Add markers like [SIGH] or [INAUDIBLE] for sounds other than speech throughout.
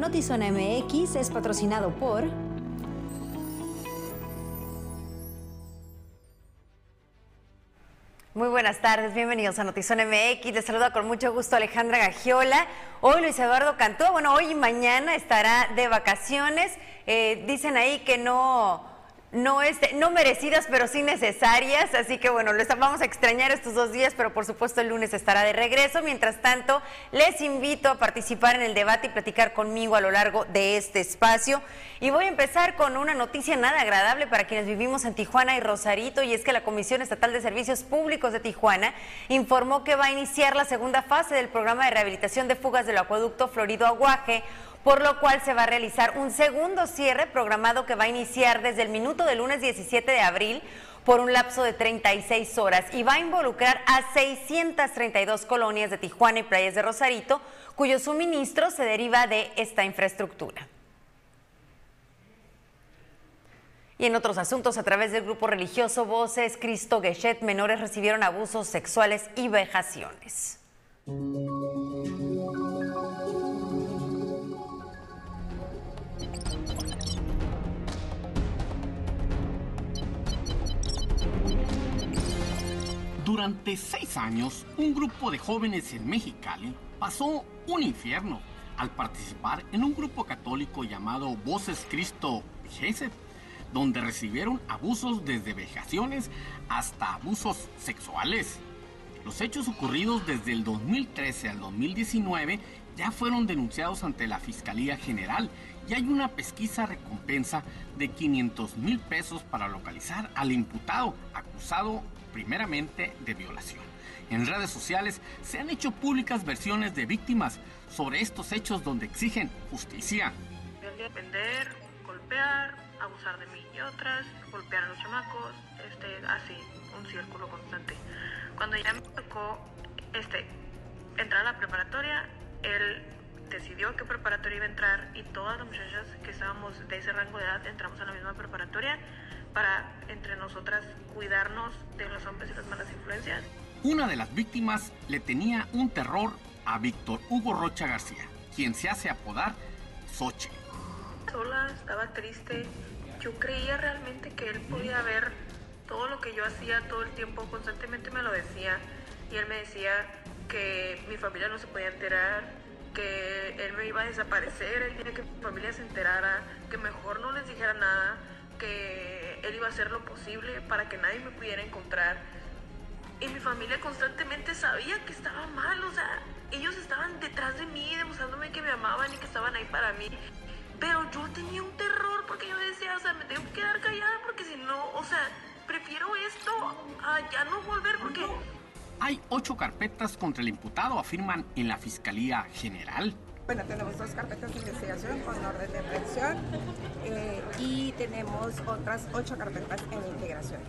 Notizona MX es patrocinado por... Muy buenas tardes, bienvenidos a Notizón MX. Les saluda con mucho gusto Alejandra Gagiola. Hoy Luis Eduardo Cantó, bueno, hoy y mañana estará de vacaciones. Eh, dicen ahí que no no, este, no merecidas, pero sí necesarias. Así que bueno, les vamos a extrañar estos dos días, pero por supuesto el lunes estará de regreso. Mientras tanto, les invito a participar en el debate y platicar conmigo a lo largo de este espacio. Y voy a empezar con una noticia nada agradable para quienes vivimos en Tijuana y Rosarito, y es que la Comisión Estatal de Servicios Públicos de Tijuana informó que va a iniciar la segunda fase del programa de rehabilitación de fugas del acueducto Florido Aguaje por lo cual se va a realizar un segundo cierre programado que va a iniciar desde el minuto del lunes 17 de abril por un lapso de 36 horas y va a involucrar a 632 colonias de Tijuana y playas de Rosarito, cuyo suministro se deriva de esta infraestructura. Y en otros asuntos, a través del grupo religioso Voces Cristo Geshet, menores recibieron abusos sexuales y vejaciones. Durante seis años, un grupo de jóvenes en Mexicali pasó un infierno al participar en un grupo católico llamado Voces Cristo Gesed, donde recibieron abusos desde vejaciones hasta abusos sexuales. Los hechos ocurridos desde el 2013 al 2019 ya fueron denunciados ante la Fiscalía General y hay una pesquisa recompensa de 500 mil pesos para localizar al imputado acusado primeramente de violación. En redes sociales se han hecho públicas versiones de víctimas sobre estos hechos donde exigen justicia. Vender, golpear, abusar de mí y otras, golpear a los chamacos, este, así, un círculo constante. Cuando ya me tocó este, entrar a la preparatoria, él decidió qué preparatoria iba a entrar y todas las muchachas que estábamos de ese rango de edad entramos a la misma preparatoria para entre nosotras cuidarnos de los hombres y las malas influencias. Una de las víctimas le tenía un terror a Víctor Hugo Rocha García, quien se hace apodar Soche. Sola, estaba triste. Yo creía realmente que él podía ver todo lo que yo hacía todo el tiempo, constantemente me lo decía. Y él me decía que mi familia no se podía enterar, que él me iba a desaparecer el día que mi familia se enterara, que mejor no les dijera nada, que él iba a hacer lo posible para que nadie me pudiera encontrar. Y mi familia constantemente sabía que estaba mal, o sea, ellos estaban detrás de mí, demostrándome que me amaban y que estaban ahí para mí. Pero yo tenía un terror porque yo decía, o sea, me tengo que quedar callada porque si no, o sea, prefiero esto a ya no volver porque... Hay ocho carpetas contra el imputado, afirman en la Fiscalía General. Bueno, tenemos dos carpetas de investigación con orden de aprehensión eh, y tenemos otras ocho carpetas en integración.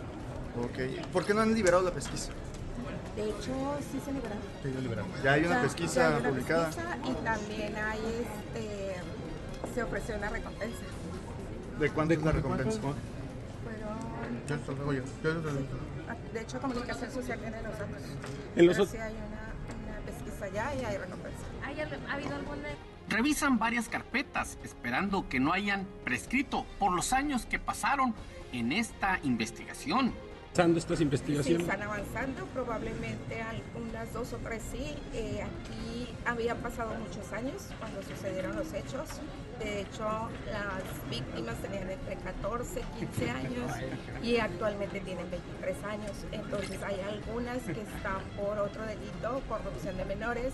Ok. ¿Por qué no han liberado la pesquisa? De hecho, sí se liberaron. Sí, ya liberaron. Ya hay una Ya- pesquisa ya hay una publicada. pesquisa y también hay, este, se ofreció una recompensa. ¿De cuánto es la recompensa? Fueron, de hecho, comunicación social viene de nosotros. En los Pero ot- sí hay una, una pesquisa ya y hay recompensa. ¿Ha habido alguna Revisan varias carpetas esperando que no hayan prescrito por los años que pasaron en esta investigación. Estas Sí, investigaciones. están avanzando, probablemente algunas dos o tres sí. Eh, aquí habían pasado muchos años cuando sucedieron los hechos. De hecho, las víctimas tenían entre 14 y 15 años y actualmente tienen 23 años. Entonces hay algunas que están por otro delito, corrupción de menores.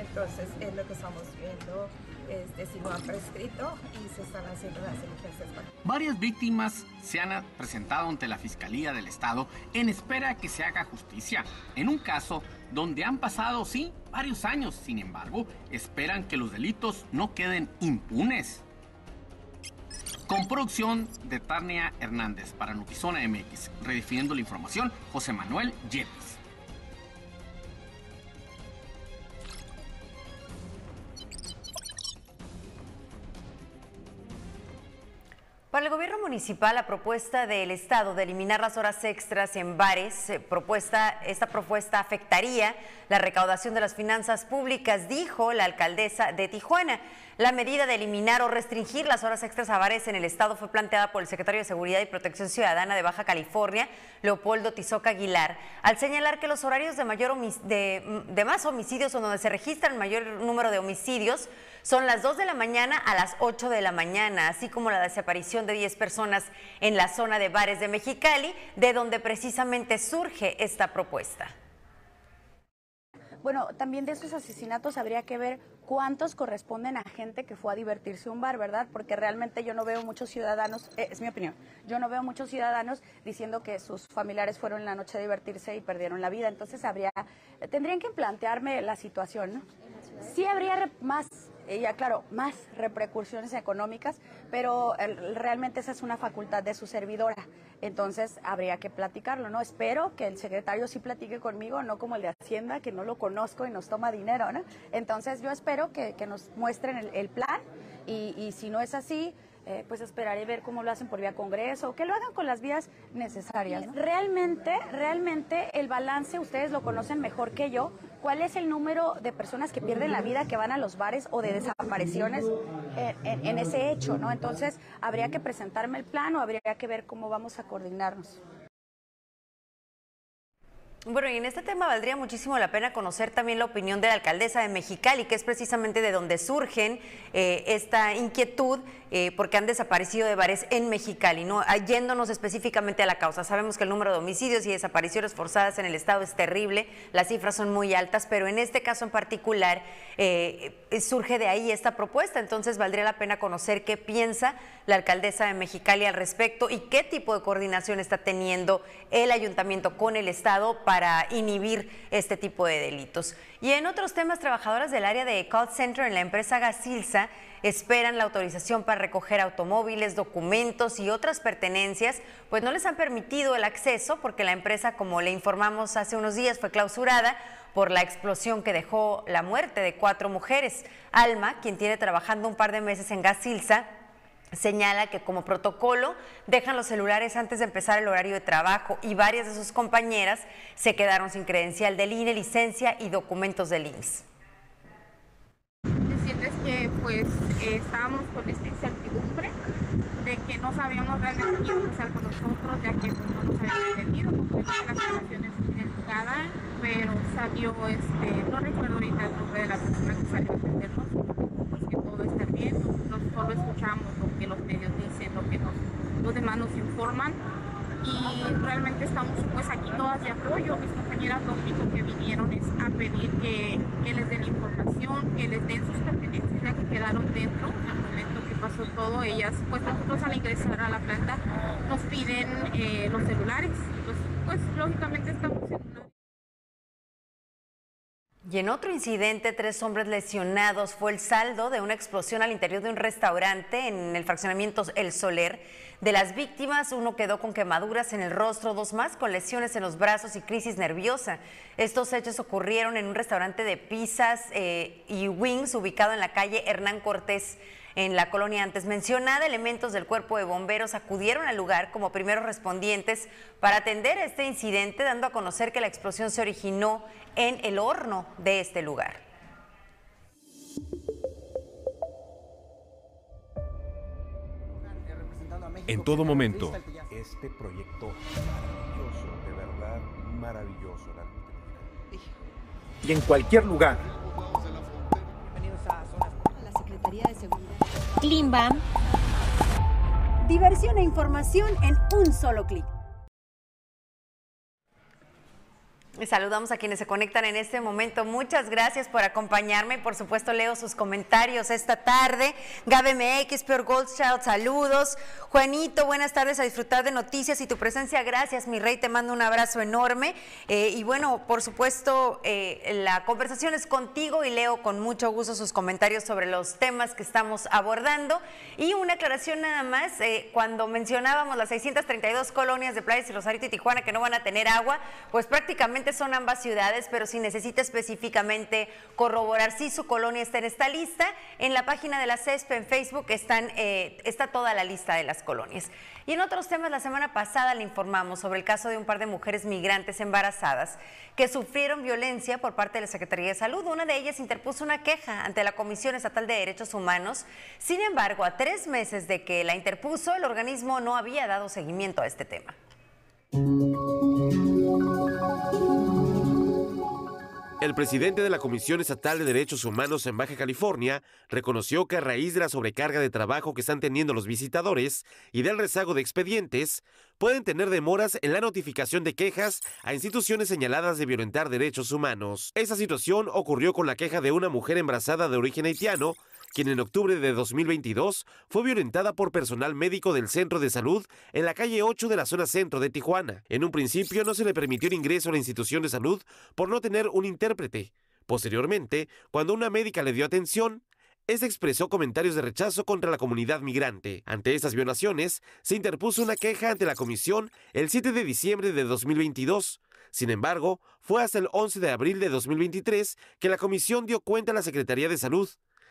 Entonces es lo que estamos viendo, este, si no han prescrito y se están haciendo las diligencias Varias víctimas se han presentado ante la Fiscalía del Estado en espera que se haga justicia. En un caso donde han pasado, sí, varios años, sin embargo, esperan que los delitos no queden impunes. Con producción de Tarnia Hernández para Notizona MX, redefiniendo la información, José Manuel Yepes. Para el gobierno municipal, la propuesta del Estado de eliminar las horas extras en bares, eh, propuesta, esta propuesta afectaría la recaudación de las finanzas públicas, dijo la alcaldesa de Tijuana. La medida de eliminar o restringir las horas extras a bares en el estado fue planteada por el secretario de Seguridad y Protección Ciudadana de Baja California, Leopoldo Tizoca Aguilar, al señalar que los horarios de, mayor de, de más homicidios o donde se registra el mayor número de homicidios son las 2 de la mañana a las 8 de la mañana, así como la desaparición de 10 personas en la zona de bares de Mexicali, de donde precisamente surge esta propuesta. Bueno, también de esos asesinatos habría que ver cuántos corresponden a gente que fue a divertirse a un bar, ¿verdad? Porque realmente yo no veo muchos ciudadanos, eh, es mi opinión, yo no veo muchos ciudadanos diciendo que sus familiares fueron en la noche a divertirse y perdieron la vida. Entonces habría, tendrían que plantearme la situación, ¿no? Sí habría más ya claro, más repercusiones económicas, pero realmente esa es una facultad de su servidora. Entonces habría que platicarlo, ¿no? Espero que el secretario sí platique conmigo, no como el de Hacienda, que no lo conozco y nos toma dinero, ¿no? Entonces yo espero que, nos muestren el, plan y, y si no es así, eh, pues esperaré ver cómo lo hacen por vía Congreso, que lo hagan con las vías necesarias. Realmente, realmente el balance, ustedes lo conocen mejor que yo, ¿cuál es el número de personas que pierden la vida, que van a los bares o de desapariciones en, en ese hecho, ¿no? Entonces, habría que presentarme el plan o habría que ver cómo vamos a coordinarnos. Bueno, y en este tema valdría muchísimo la pena conocer también la opinión de la alcaldesa de Mexicali, que es precisamente de donde surgen eh, esta inquietud, eh, porque han desaparecido de bares en Mexicali, ¿no? Ah, yéndonos específicamente a la causa. Sabemos que el número de homicidios y desapariciones forzadas en el estado es terrible, las cifras son muy altas, pero en este caso en particular eh, surge de ahí esta propuesta, entonces valdría la pena conocer qué piensa la alcaldesa de Mexicali al respecto y qué tipo de coordinación está teniendo el ayuntamiento con el estado para inhibir este tipo de delitos. Y en otros temas, trabajadoras del área de call center en la empresa Gasilsa esperan la autorización para recoger automóviles, documentos y otras pertenencias, pues no les han permitido el acceso porque la empresa, como le informamos hace unos días, fue clausurada por la explosión que dejó la muerte de cuatro mujeres. Alma, quien tiene trabajando un par de meses en Gasilsa, señala que como protocolo dejan los celulares antes de empezar el horario de trabajo y varias de sus compañeras se quedaron sin credencial del INE, licencia y documentos del INSS. Decirles que pues estábamos con esta incertidumbre de que no sabíamos realmente qué pasar con nosotros, ya que no nos habían entendido, porque las situaciones pero salió, este, no recuerdo ahorita el nombre de la persona que salió a atendernos, pues todo está bien, nosotros solo escuchamos lo que los medios dicen, lo que nos, los demás nos informan y realmente estamos pues aquí todas de apoyo. Mis compañeras lo único que vinieron es a pedir que, que les den información, que les den sus pertenencias ya que quedaron dentro al momento que pasó todo. Ellas, pues nosotros al ingresar a la planta nos piden eh, los celulares. Pues lógicamente estamos y en otro incidente, tres hombres lesionados fue el saldo de una explosión al interior de un restaurante en el fraccionamiento El Soler. De las víctimas, uno quedó con quemaduras en el rostro, dos más con lesiones en los brazos y crisis nerviosa. Estos hechos ocurrieron en un restaurante de pizzas eh, y wings ubicado en la calle Hernán Cortés en la colonia antes mencionada, elementos del cuerpo de bomberos acudieron al lugar como primeros respondientes para atender este incidente, dando a conocer que la explosión se originó en el horno de este lugar. En todo momento. Este proyecto maravilloso, de verdad maravilloso. Y en cualquier lugar. Secretaría Seguridad. Klimbam. Diversión e información en un solo clic. Saludamos a quienes se conectan en este momento. Muchas gracias por acompañarme. Por supuesto, leo sus comentarios esta tarde. Gabe MX, Peor Goldchild, saludos. Juanito, buenas tardes a disfrutar de noticias y tu presencia. Gracias, mi rey. Te mando un abrazo enorme. Eh, y bueno, por supuesto, eh, la conversación es contigo y leo con mucho gusto sus comentarios sobre los temas que estamos abordando. Y una aclaración nada más. Eh, cuando mencionábamos las 632 colonias de Playas y Rosarito y Tijuana que no van a tener agua, pues prácticamente Son ambas ciudades, pero si necesita específicamente corroborar si su colonia está en esta lista, en la página de la CESP en Facebook están, eh, está toda la lista de las colonias. Y en otros temas, la semana pasada le informamos sobre el caso de un par de mujeres migrantes embarazadas que sufrieron violencia por parte de la Secretaría de Salud. Una de ellas interpuso una queja ante la Comisión Estatal de Derechos Humanos. Sin embargo, a tres meses de que la interpuso, el organismo no había dado seguimiento a este tema. El presidente de la Comisión Estatal de Derechos Humanos en Baja California reconoció que a raíz de la sobrecarga de trabajo que están teniendo los visitadores y del rezago de expedientes, pueden tener demoras en la notificación de quejas a instituciones señaladas de violentar derechos humanos. Esa situación ocurrió con la queja de una mujer embarazada de origen haitiano quien en octubre de 2022 fue violentada por personal médico del centro de salud en la calle 8 de la zona centro de Tijuana. En un principio no se le permitió el ingreso a la institución de salud por no tener un intérprete. Posteriormente, cuando una médica le dio atención, este expresó comentarios de rechazo contra la comunidad migrante. Ante estas violaciones, se interpuso una queja ante la comisión el 7 de diciembre de 2022. Sin embargo, fue hasta el 11 de abril de 2023 que la comisión dio cuenta a la Secretaría de Salud.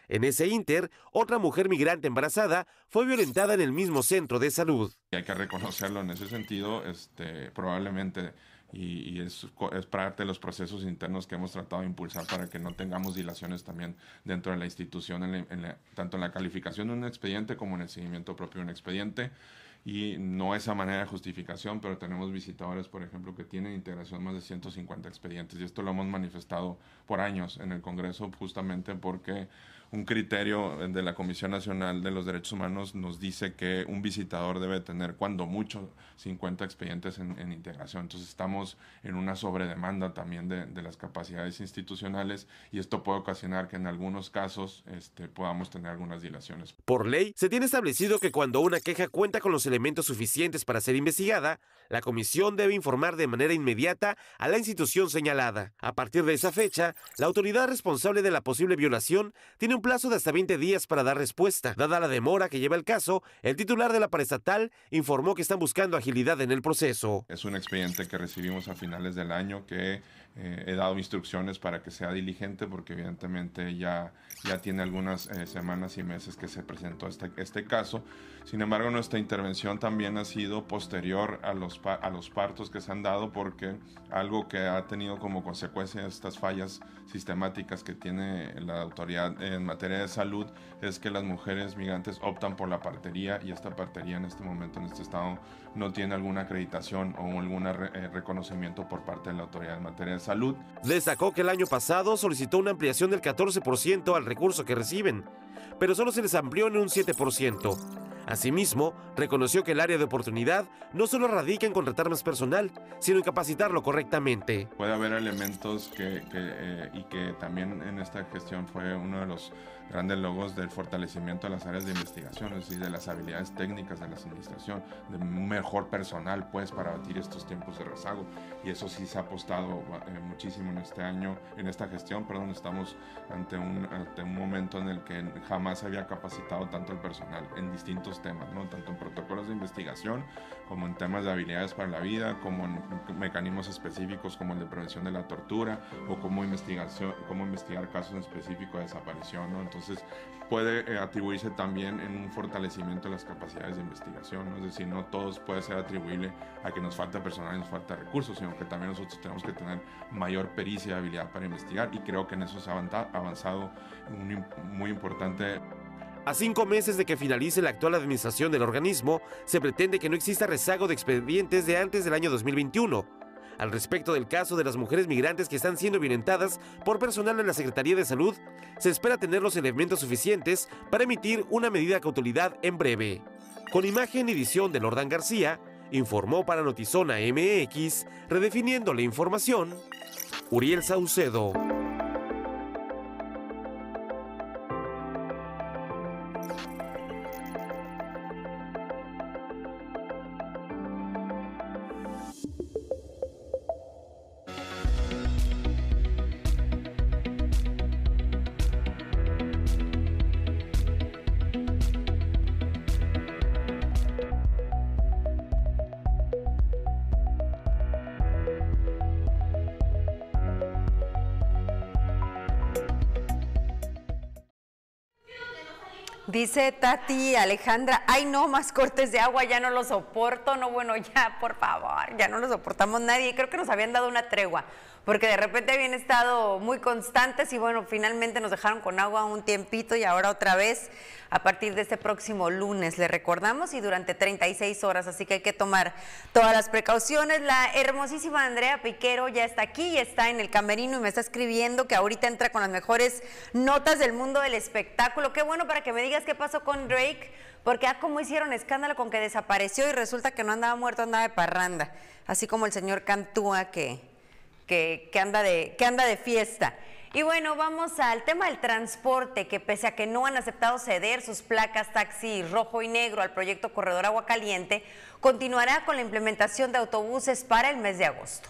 En ese inter, otra mujer migrante embarazada fue violentada en el mismo centro de salud. Hay que reconocerlo en ese sentido, este, probablemente, y, es, parte de los procesos internos que hemos tratado de impulsar para que no tengamos dilaciones también dentro de la institución, tanto en la calificación de un expediente como en el seguimiento propio de un expediente y no esa manera de justificación, pero tenemos visitadores, por ejemplo, que tienen integración más de 150 expedientes y esto lo hemos manifestado por años en el Congreso justamente porque un criterio de la Comisión Nacional de los Derechos Humanos nos dice que un visitador debe tener cuando mucho 50 expedientes en, integración. Entonces estamos en una sobredemanda también de, las capacidades institucionales y esto puede ocasionar que en algunos casos este, podamos tener algunas dilaciones. Por ley, se tiene establecido que cuando una queja cuenta con los elementos suficientes para ser investigada, la comisión debe informar de manera inmediata a la institución señalada. A partir de esa fecha, la autoridad responsable de la posible violación tiene un plazo de hasta 20 días para dar respuesta. Dada la demora que lleva el caso, el titular de la paraestatal informó que están buscando agilidad en el proceso. Es un expediente que recibimos a finales del año que eh, he dado instrucciones para que sea diligente porque evidentemente ya, ya tiene algunas eh, semanas y meses que se presentó este, este caso. Sin embargo, nuestra intervención también ha sido posterior a los, a los partos que se han dado porque algo que ha tenido como consecuencia estas fallas sistemáticas que tiene la autoridad en materia de salud es que las mujeres migrantes optan por la partería y esta partería en este momento en este estado no tiene alguna acreditación o algún eh, reconocimiento por parte de la autoridad en materia de salud. Destacó que el año pasado solicitó una ampliación del 14% al recurso que reciben, pero solo se les amplió en un 7%. Asimismo, reconoció que el área de oportunidad no solo radica en contratar más personal, sino en capacitarlo correctamente. Puede haber elementos que, eh, y que también en esta gestión fue uno de los grandes logos del fortalecimiento de las áreas de investigación, y de las habilidades técnicas de la administración, de un mejor personal, pues, para batir estos tiempos de rezago. Y eso sí se ha apostado eh, muchísimo en este año, en esta gestión, perdón, estamos ante un, ante un momento en el que jamás se había capacitado tanto el personal en distintos temas, ¿no? Tanto en protocolos de investigación, como en temas de habilidades para la vida, como en mecanismos específicos como el de prevención de la tortura, o como investigación, cómo investigar casos en específico de desaparición, ¿no? Entonces, entonces puede eh, atribuirse también en un fortalecimiento de las capacidades de investigación, es decir, no todos puede ser atribuible a que nos falta personal y nos falta recursos, sino que también nosotros tenemos que tener mayor pericia y habilidad para investigar y creo que en eso se ha avanzado muy importante. A cinco meses de que finalice la actual administración del organismo, se pretende que no exista rezago de expedientes de antes del año 2021 al respecto del caso de las mujeres migrantes que están siendo violentadas por personal de la Secretaría de Salud, se espera tener los elementos suficientes para emitir una medida de cautelidad en breve. Con imagen y edición de Lordan García, informó para Notizona MX, redefiniendo la información, Uriel Saucedo. Dice Tati Alejandra, ay no, más cortes de agua, ya no lo soporto, no, bueno, ya, por favor, ya no lo soportamos nadie. Creo que nos habían dado una tregua, porque de repente habían estado muy constantes y bueno, finalmente nos dejaron con agua un tiempito y ahora otra vez a partir de este próximo lunes, le recordamos, y durante 36 horas, así que hay que tomar todas las precauciones. La hermosísima Andrea Piquero ya está aquí está en el camerino y me está escribiendo que ahorita entra con las mejores notas del mundo del espectáculo. Qué bueno para que me digas qué pasó con Drake, porque ah, como hicieron escándalo con que desapareció y resulta que no andaba muerto, andaba de parranda, así como el señor Cantúa que, que, anda, de, que anda de fiesta. Y bueno, vamos al tema del transporte, que pese a que no han aceptado ceder sus placas taxi rojo y negro al proyecto Corredor Agua Caliente, continuará con la implementación de autobuses para el mes de agosto.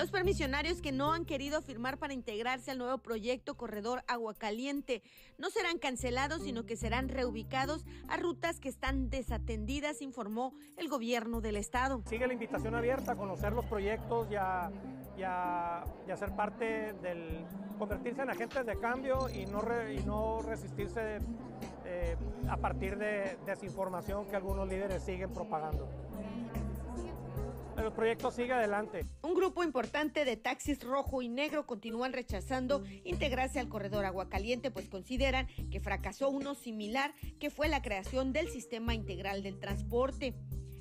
Los permisionarios que no han querido firmar para integrarse al nuevo proyecto Corredor Agua Caliente no serán cancelados, sino que serán reubicados a rutas que están desatendidas, informó el gobierno del estado. Sigue la invitación abierta a conocer los proyectos y a, ser parte del, convertirse en agentes de cambio y no, y no resistirse eh, a partir de desinformación que algunos líderes siguen propagando el proyecto sigue adelante. Un grupo importante de taxis rojo y negro continúan rechazando integrarse al corredor agua caliente, pues consideran que fracasó uno similar que fue la creación del sistema integral del transporte.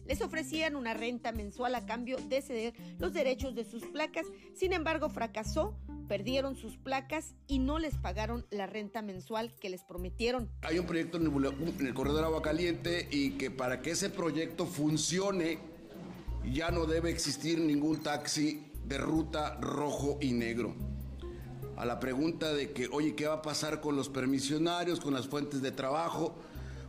Les ofrecían una renta mensual a cambio de ceder los derechos de sus placas, sin embargo fracasó, perdieron sus placas y no les pagaron la renta mensual que les prometieron. Hay un proyecto en el, en el corredor agua caliente y que para que ese proyecto funcione ya no debe existir ningún taxi de ruta rojo y negro. A la pregunta de que, oye, ¿qué va a pasar con los permisionarios, con las fuentes de trabajo?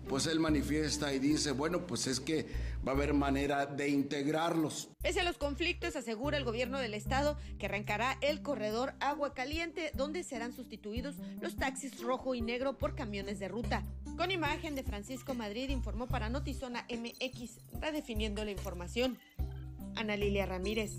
Pues él manifiesta y dice, bueno, pues es que va a haber manera de integrarlos. Pese a los conflictos, asegura el gobierno del estado que arrancará el corredor agua caliente, donde serán sustituidos los taxis rojo y negro por camiones de ruta. Con imagen de Francisco Madrid, informó para Notizona MX, redefiniendo la información. Ana Lilia Ramírez.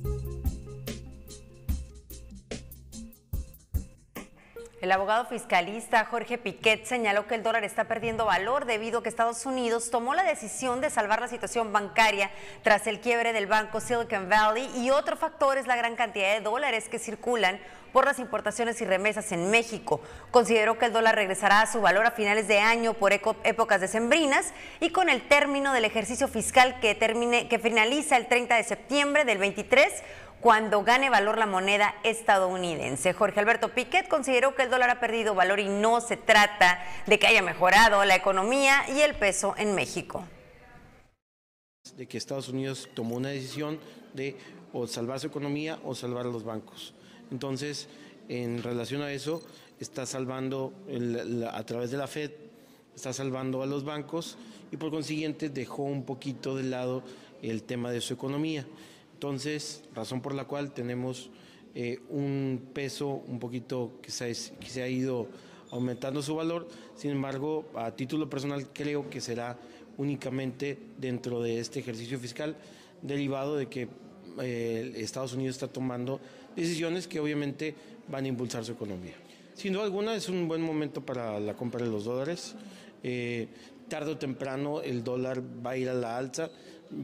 El abogado fiscalista Jorge Piquet señaló que el dólar está perdiendo valor debido a que Estados Unidos tomó la decisión de salvar la situación bancaria tras el quiebre del banco Silicon Valley y otro factor es la gran cantidad de dólares que circulan por las importaciones y remesas en México. Consideró que el dólar regresará a su valor a finales de año por épocas decembrinas y con el término del ejercicio fiscal que, termine, que finaliza el 30 de septiembre del 23 cuando gane valor la moneda estadounidense. Jorge Alberto Piquet consideró que el dólar ha perdido valor y no se trata de que haya mejorado la economía y el peso en México. De que Estados Unidos tomó una decisión de o salvar su economía o salvar los bancos. Entonces, en relación a eso, está salvando a través de la Fed, está salvando a los bancos y por consiguiente dejó un poquito de lado el tema de su economía. Entonces, razón por la cual tenemos eh, un peso un poquito que se, que se ha ido aumentando su valor. Sin embargo, a título personal creo que será únicamente dentro de este ejercicio fiscal derivado de que eh, Estados Unidos está tomando decisiones que obviamente van a impulsar su economía. Sin duda alguna es un buen momento para la compra de los dólares. Eh, tarde o temprano el dólar va a ir a la alza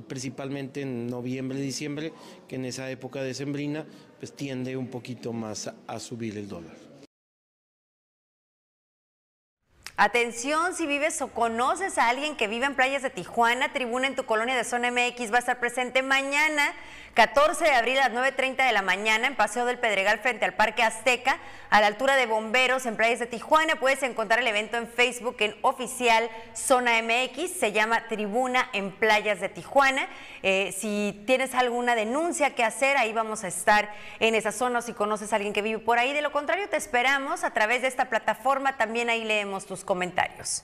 principalmente en noviembre, diciembre, que en esa época decembrina pues tiende un poquito más a, subir el dólar. Atención, si vives o conoces a alguien que vive en playas de Tijuana, Tribuna en tu colonia de Zona MX va a estar presente mañana 14 de abril a las 9.30 de la mañana en Paseo del Pedregal frente al Parque Azteca, a la altura de Bomberos en Playas de Tijuana. Puedes encontrar el evento en Facebook en oficial Zona MX, se llama Tribuna en Playas de Tijuana. Eh, si tienes alguna denuncia que hacer, ahí vamos a estar en esa zona o si conoces a alguien que vive por ahí. De lo contrario, te esperamos a través de esta plataforma, también ahí leemos tus comentarios.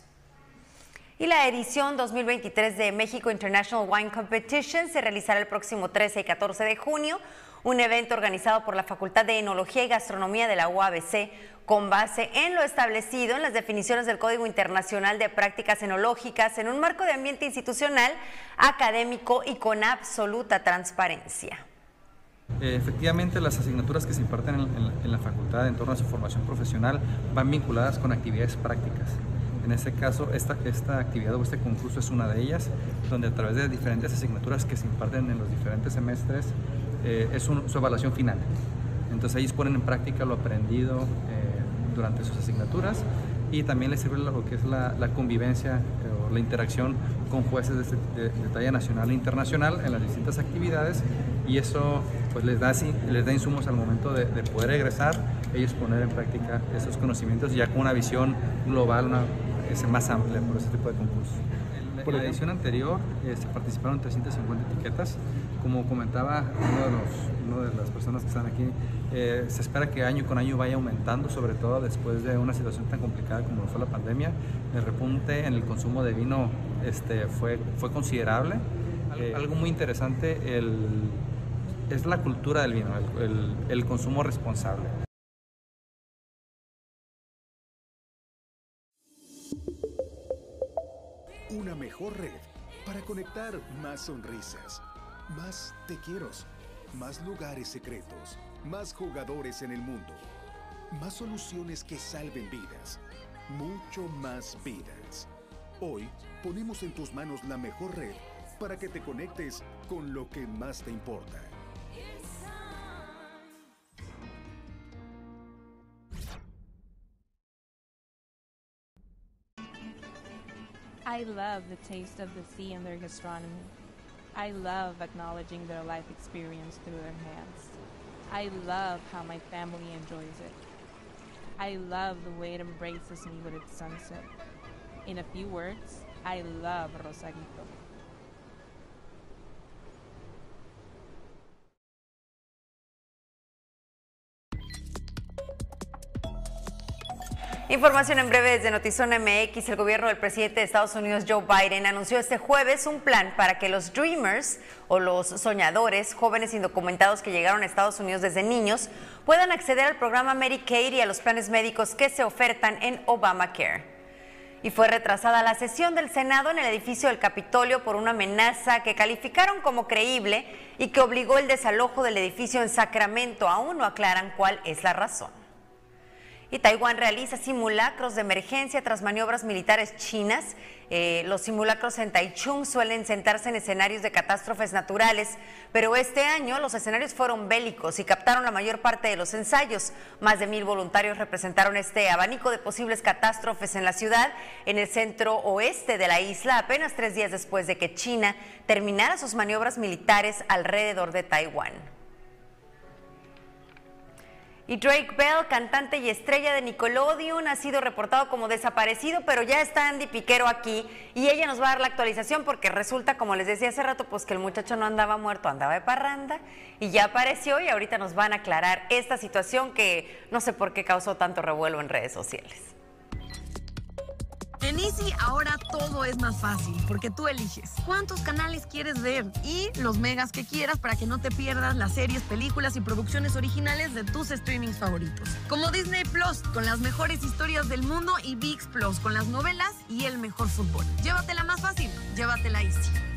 Y la edición 2023 de México International Wine Competition se realizará el próximo 13 y 14 de junio, un evento organizado por la Facultad de Enología y Gastronomía de la UABC con base en lo establecido en las definiciones del Código Internacional de Prácticas Enológicas en un marco de ambiente institucional, académico y con absoluta transparencia. Eh, efectivamente, las asignaturas que se imparten en, la, facultad en torno a su formación profesional van vinculadas con actividades prácticas. En este caso, esta, esta actividad o este concurso es una de ellas, donde a través de diferentes asignaturas que se imparten en los diferentes semestres, eh, es su evaluación final. Entonces ellos ponen en práctica lo aprendido eh, durante sus asignaturas y también les sirve lo que es la, convivencia o la interacción con jueces este- de talla nacional e internacional en las distintas actividades y eso pues les da, les da insumos al momento de, de poder egresar, ellos poner en práctica esos conocimientos ya con una visión global, una, es más amplia por ese tipo de concursos. En la edición anterior eh, se participaron 350 etiquetas. Como comentaba uno de, los, una de las personas que están aquí, eh, se espera que año con año vaya aumentando, sobre todo después de una situación tan complicada como fue la pandemia. El repunte en el consumo de vino este, fue, fue considerable. Al- algo muy interesante el, es la cultura del vino, el- el- consumo responsable. Una mejor red para conectar más sonrisas, más te quiero, más lugares secretos, más jugadores en el mundo, más soluciones que salven vidas, mucho más vidas. Hoy ponemos en tus manos la mejor red para que te conectes con lo que más te importa. I love the taste of the sea and their gastronomy. I love acknowledging their life experience through their hands. I love how my family enjoys it. I love the way it embraces me with its sunset. In a few words, I love Rosarito. Información en breve desde Notizón MX. El gobierno del presidente de Estados Unidos, Joe Biden, anunció este jueves un plan para que los Dreamers o los soñadores, jóvenes indocumentados que llegaron a Estados Unidos desde niños, puedan acceder al programa Medicaid y a los planes médicos que se ofertan en Obamacare. Y fue retrasada la sesión del Senado en el edificio del Capitolio por una amenaza que calificaron como creíble y que obligó el desalojo del edificio en Sacramento. Aún no aclaran cuál es la razón. Y Taiwán realiza simulacros de emergencia tras maniobras militares chinas. Eh, los simulacros en Taichung suelen sentarse en escenarios de catástrofes naturales, pero este año los escenarios fueron bélicos y captaron la mayor parte de los ensayos. Más de mil voluntarios representaron este abanico de posibles catástrofes en la ciudad, en el centro oeste de la isla, apenas tres días después de que China terminara sus maniobras militares alrededor de Taiwán. Y Drake Bell, cantante y estrella de Nickelodeon, ha sido reportado como desaparecido, pero ya está Andy Piquero aquí y ella nos va a dar la actualización porque resulta, como les decía hace rato, pues que el muchacho no andaba muerto, andaba de parranda y ya apareció y ahorita nos van a aclarar esta situación que no sé por qué causó tanto revuelo en redes sociales. En Easy ahora todo es más fácil porque tú eliges cuántos canales quieres ver y los megas que quieras para que no te pierdas las series, películas y producciones originales de tus streamings favoritos. Como Disney Plus con las mejores historias del mundo y VIX Plus con las novelas y el mejor fútbol. Llévatela más fácil, llévatela Easy.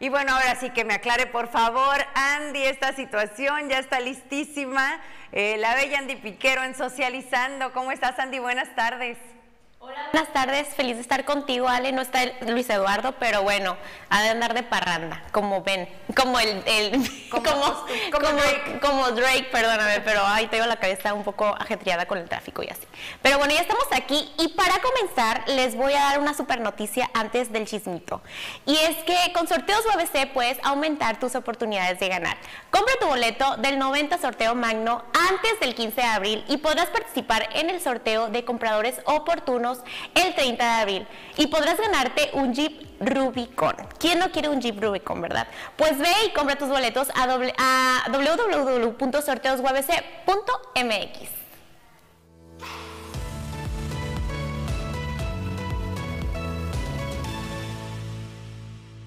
Y bueno, ahora sí que me aclare, por favor, Andy, esta situación ya está listísima. Eh, la bella Andy Piquero en Socializando. ¿Cómo estás, Andy? Buenas tardes. Buenas tardes, feliz de estar contigo, Ale. No está el- Luis Eduardo, pero bueno, ha de andar de parranda, como ven, como el, el- [LAUGHS] como, como, como Drake. perdóname, pero ay, tengo la cabeza un poco ajetreada con el tráfico y así. Pero bueno, ya estamos aquí y para comenzar les voy a dar una super noticia antes del chismito. Y es que con sorteos UABC puedes aumentar tus oportunidades de ganar. Compra tu boleto del 90 sorteo magno antes del 15 de abril y podrás participar en el sorteo de compradores oportunos el 30 de abril y podrás ganarte un Jeep Rubicon. ¿Quién no quiere un Jeep Rubicon, verdad? Pues ve y compra tus boletos a, doble- a www.sorteosuabc.mx.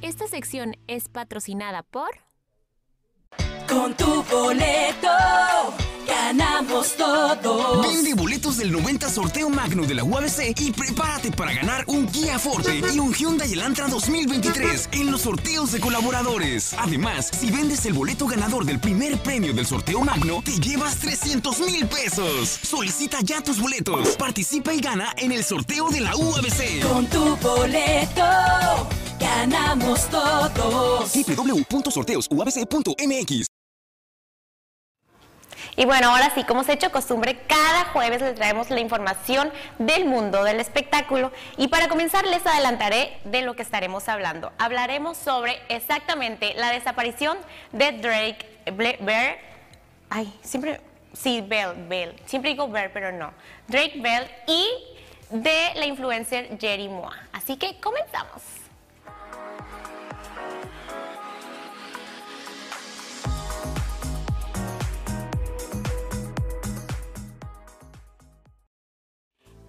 Esta sección es patrocinada por... Con tu boleto todos. Vende boletos del 90 sorteo magno de la UABC y prepárate para ganar un Kia Forte y un Hyundai Elantra 2023 en los sorteos de colaboradores. Además, si vendes el boleto ganador del primer premio del sorteo magno, te llevas 300 mil pesos. Solicita ya tus boletos. Participa y gana en el sorteo de la UABC. Con tu boleto ganamos todos. www.sorteosuabc.mx Y bueno, ahora sí, como se ha hecho costumbre, cada jueves les traemos la información del mundo del espectáculo. Y para comenzar, les adelantaré de lo que estaremos hablando. Hablaremos sobre exactamente la desaparición de Drake Bear. Ay, siempre. Sí, Bell, Bell. Siempre digo Bear, pero no. Drake Bell y de la influencer Jerry Moa. Así que comenzamos.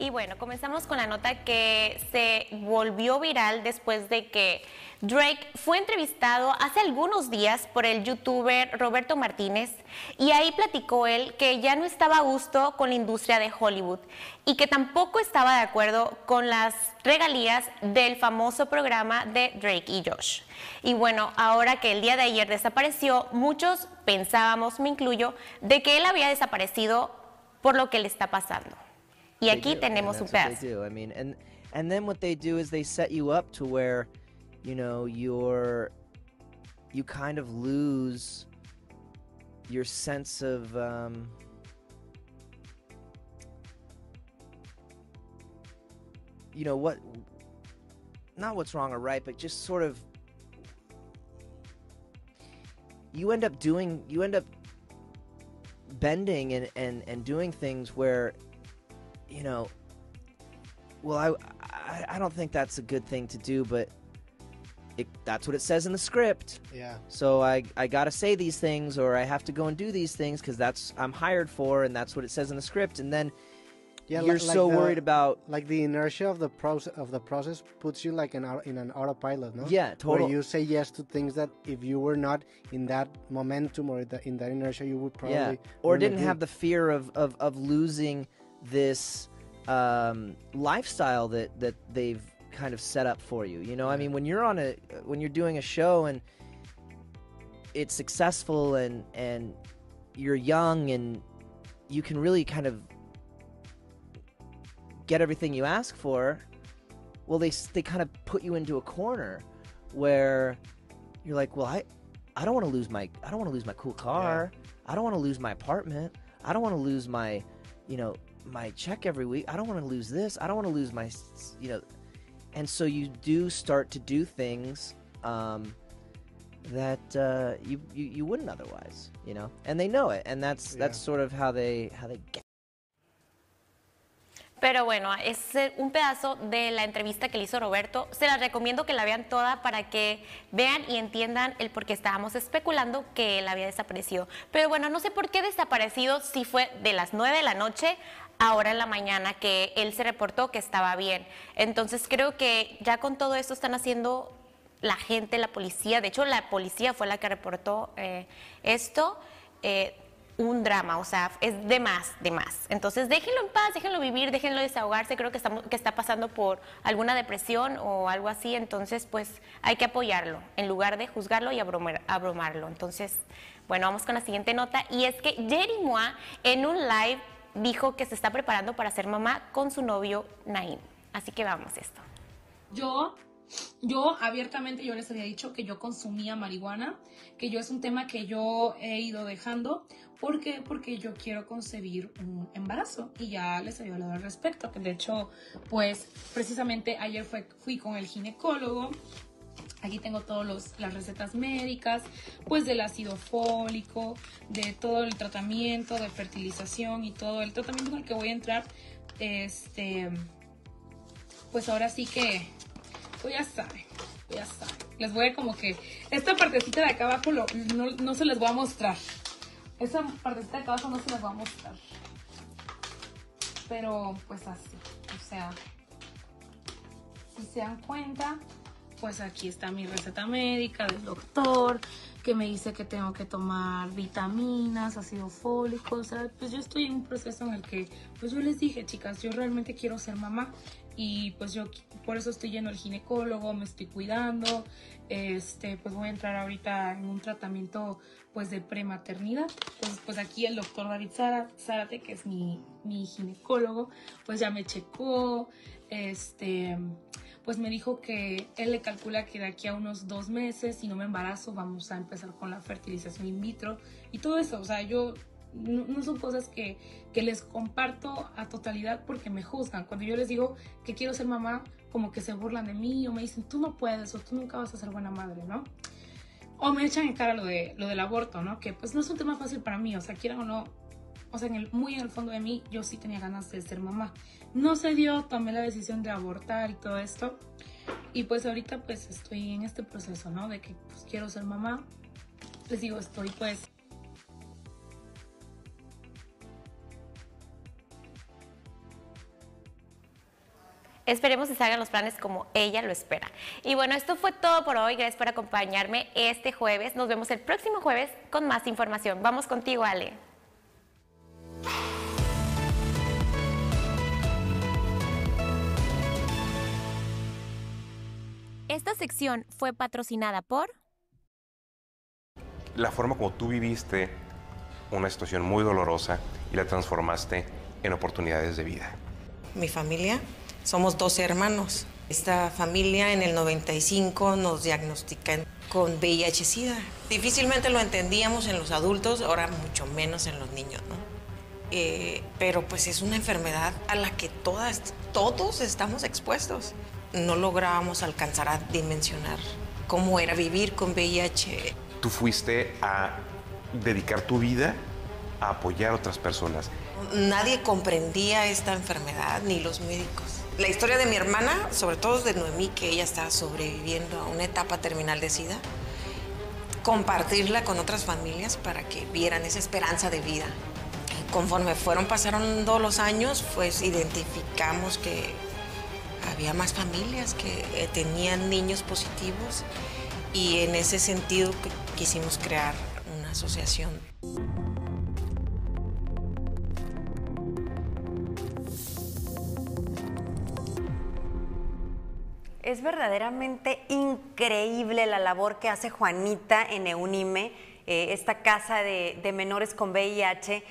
Y bueno, comenzamos con la nota que se volvió viral después de que Drake fue entrevistado hace algunos días por el youtuber Roberto Martínez y ahí platicó él que ya no estaba a gusto con la industria de Hollywood y que tampoco estaba de acuerdo con las regalías del famoso programa de Drake y Josh. Y bueno, ahora que el día de ayer desapareció, muchos pensábamos, me incluyo, de que él había desaparecido por lo que le está pasando. Y aquí tenemos un pedazo. I mean, and and then what they do is they set you up to where, you know, you're you kind of lose your sense of um, you know what not what's wrong or right but just sort of you end up doing you end up bending and and, and doing things where you know, well, I, I, I don't think that's a good thing to do, but it, that's what it says in the script. Yeah. So I, I got to say these things, or I have to go and do these things because that's I'm hired for, and that's what it says in the script. And then Yeah, you're like so the- worried about like the inertia of the process of the process puts you like an in an autopilot, no? Yeah, total. Where you say yes to things that if you were not in that momentum or the, in that inertia, you would probably yeah, or didn't have the fear of of, of losing this um, lifestyle that that they've kind of set up for you. You know, I mean, when you're on a when you're doing a show and it's successful and and you're young and you can really kind of get everything you ask for well they they kind of put you into a corner where you're like well i i don't want to lose my i don't want to lose my cool car. I don't want to lose my apartment. I don't want to lose my you know my check every week i don't want to lose this i don't want to lose my s- you know and so you do start to do things um, that uh, you, you you wouldn't otherwise you know and they know it and that's that's sort of how they how they get Pero bueno, es un pedazo de la entrevista que le hizo Roberto. Se las recomiendo que la vean toda para que vean y entiendan el por qué estábamos especulando que él había desaparecido. Pero bueno, no sé por qué desaparecido si fue de las 9 de la noche ahora en la mañana que él se reportó que estaba bien. Entonces creo que ya con todo esto están haciendo la gente, la policía, de hecho la policía fue la que reportó eh, esto. eh, un drama, o sea, es de más, de más. Entonces, déjenlo en paz, déjenlo vivir, déjenlo desahogarse. Creo que, estamos, que está pasando por alguna depresión o algo así. Entonces, pues hay que apoyarlo en lugar de juzgarlo y abrumarlo. Entonces, bueno, vamos con la siguiente nota. Y es que Jerry Moa en un live dijo que se está preparando para ser mamá con su novio Naim. Así que vamos esto. Yo, yo abiertamente yo les había dicho que yo consumía marihuana, que yo es un tema que yo he ido dejando. ¿Por qué? Porque yo quiero concebir un embarazo y ya les había hablado al respecto. Que de hecho, pues precisamente ayer fue, fui con el ginecólogo. Aquí tengo todas las recetas médicas, pues del ácido fólico, de todo el tratamiento de fertilización y todo el tratamiento con el que voy a entrar. Este, pues ahora sí que, pues ya saben, ya saben. Les voy a como que, esta partecita de acá abajo no, no se les voy a mostrar. Esa partecita de acá abajo no se les voy a mostrar. Pero pues así, o sea, si se dan cuenta, pues aquí está mi receta médica del doctor, que me dice que tengo que tomar vitaminas, ácido fólico, o sea, pues yo estoy en un proceso en el que, pues yo les dije, chicas, yo realmente quiero ser mamá y pues yo por eso estoy yendo al ginecólogo, me estoy cuidando, este, pues voy a entrar ahorita en un tratamiento pues de prematernidad. Entonces, pues aquí el doctor David Zárate, que es mi, mi ginecólogo, pues ya me checó, este, pues me dijo que él le calcula que de aquí a unos dos meses, si no me embarazo, vamos a empezar con la fertilización in vitro y todo eso. O sea, yo no, son cosas que, que, les comparto a totalidad porque me juzgan. Cuando yo les digo que quiero ser mamá, como que se burlan de mí o me dicen, tú no puedes o tú nunca vas a ser buena madre, ¿no? O me echan en cara lo, de, lo del aborto, ¿no? Que pues no es un tema fácil para mí, o sea, quieran o no, o sea, en el, muy en el fondo de mí, yo sí tenía ganas de ser mamá. No se dio, tomé la decisión de abortar y todo esto. Y pues ahorita pues estoy en este proceso, ¿no? De que pues quiero ser mamá. Les digo, estoy pues Esperemos que se hagan los planes como ella lo espera. Y bueno, esto fue todo por hoy. Gracias por acompañarme este jueves. Nos vemos el próximo jueves con más información. Vamos contigo, Ale. Esta sección fue patrocinada por... La forma como tú viviste una situación muy dolorosa y la transformaste en oportunidades de vida. Mi familia somos 12 hermanos. Esta familia en el 95 nos diagnostican con VIH-Sida. Difícilmente lo entendíamos en los adultos, ahora mucho menos en los niños, ¿no? Eh, pero pues es una enfermedad a la que todas, todos estamos expuestos. No lográbamos alcanzar a dimensionar cómo era vivir con VIH. Tú fuiste a dedicar tu vida a apoyar a otras personas. Nadie comprendía esta enfermedad, ni los médicos. La historia de mi hermana, sobre todo de Noemí, que ella está sobreviviendo a una etapa terminal de SIDA, compartirla con otras familias para que vieran esa esperanza de vida. Conforme fueron pasando los años, pues identificamos que había más familias que eh, tenían niños positivos y en ese sentido quisimos crear una asociación. Es verdaderamente increíble la labor que hace Juanita en Eunime, eh, esta casa de, menores con VIH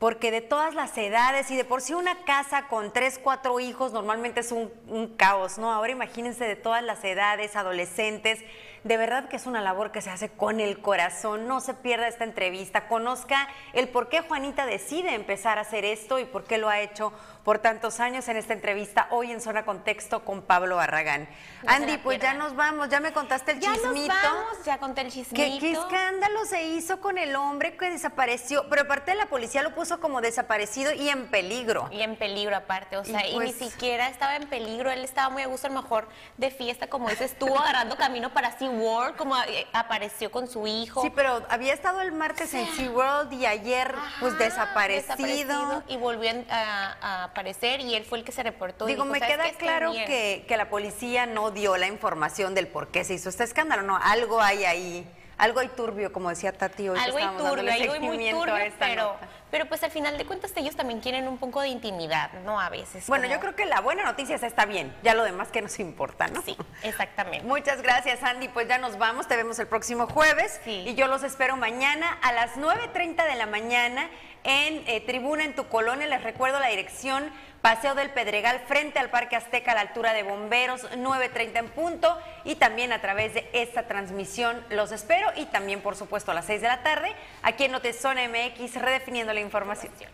porque de todas las edades y de por sí una casa con tres, cuatro hijos normalmente es un, un, caos, ¿no? Ahora imagínense de todas las edades, adolescentes, de verdad que es una labor que se hace con el corazón. No se pierda esta entrevista, conozca el por qué Juanita decide empezar a hacer esto y por qué lo ha hecho por tantos años en esta entrevista hoy en Zona Contexto con Pablo Barragán. Andy, pues ya nos vamos, ya me contaste el ya chismito. Nos vamos, ya conté el chismito. ¿Qué, ¿Qué, escándalo se hizo con el hombre que desapareció? Pero aparte la policía lo puso como desaparecido y en peligro. Y en peligro aparte, o sea, y, ni pues siquiera estaba en peligro, él estaba muy a gusto, a lo mejor de fiesta, como dices, estuvo agarrando camino para SeaWorld, como eh, apareció con su hijo. Sí, pero había estado el martes en SeaWorld y ayer pues desaparecido. y volvió a, a aparecer y él fue el que se reportó. Digo, me queda claro que, que, la policía no dio la información del por qué se hizo este escándalo, no, algo hay ahí, algo turbio, como decía Tati hoy. Algo turbio, algo muy turbio, pero, pero pues al final de cuentas ellos también quieren un poco de intimidad, ¿no? A veces. Bueno, yo creo que la buena noticia es está bien, ya lo demás que nos importa, ¿no? Sí, exactamente. Muchas gracias, Andy, pues ya nos vamos, te vemos el próximo jueves y yo los espero mañana a las 9.30 de la mañana en eh, Tribuna en tu colonia, les recuerdo la dirección Paseo del Pedregal frente al Parque Azteca a la altura de Bomberos, 9.30 en punto y también a través de esta transmisión los espero y también por supuesto a las 6 de la tarde aquí en Notezona MX redefiniendo la información.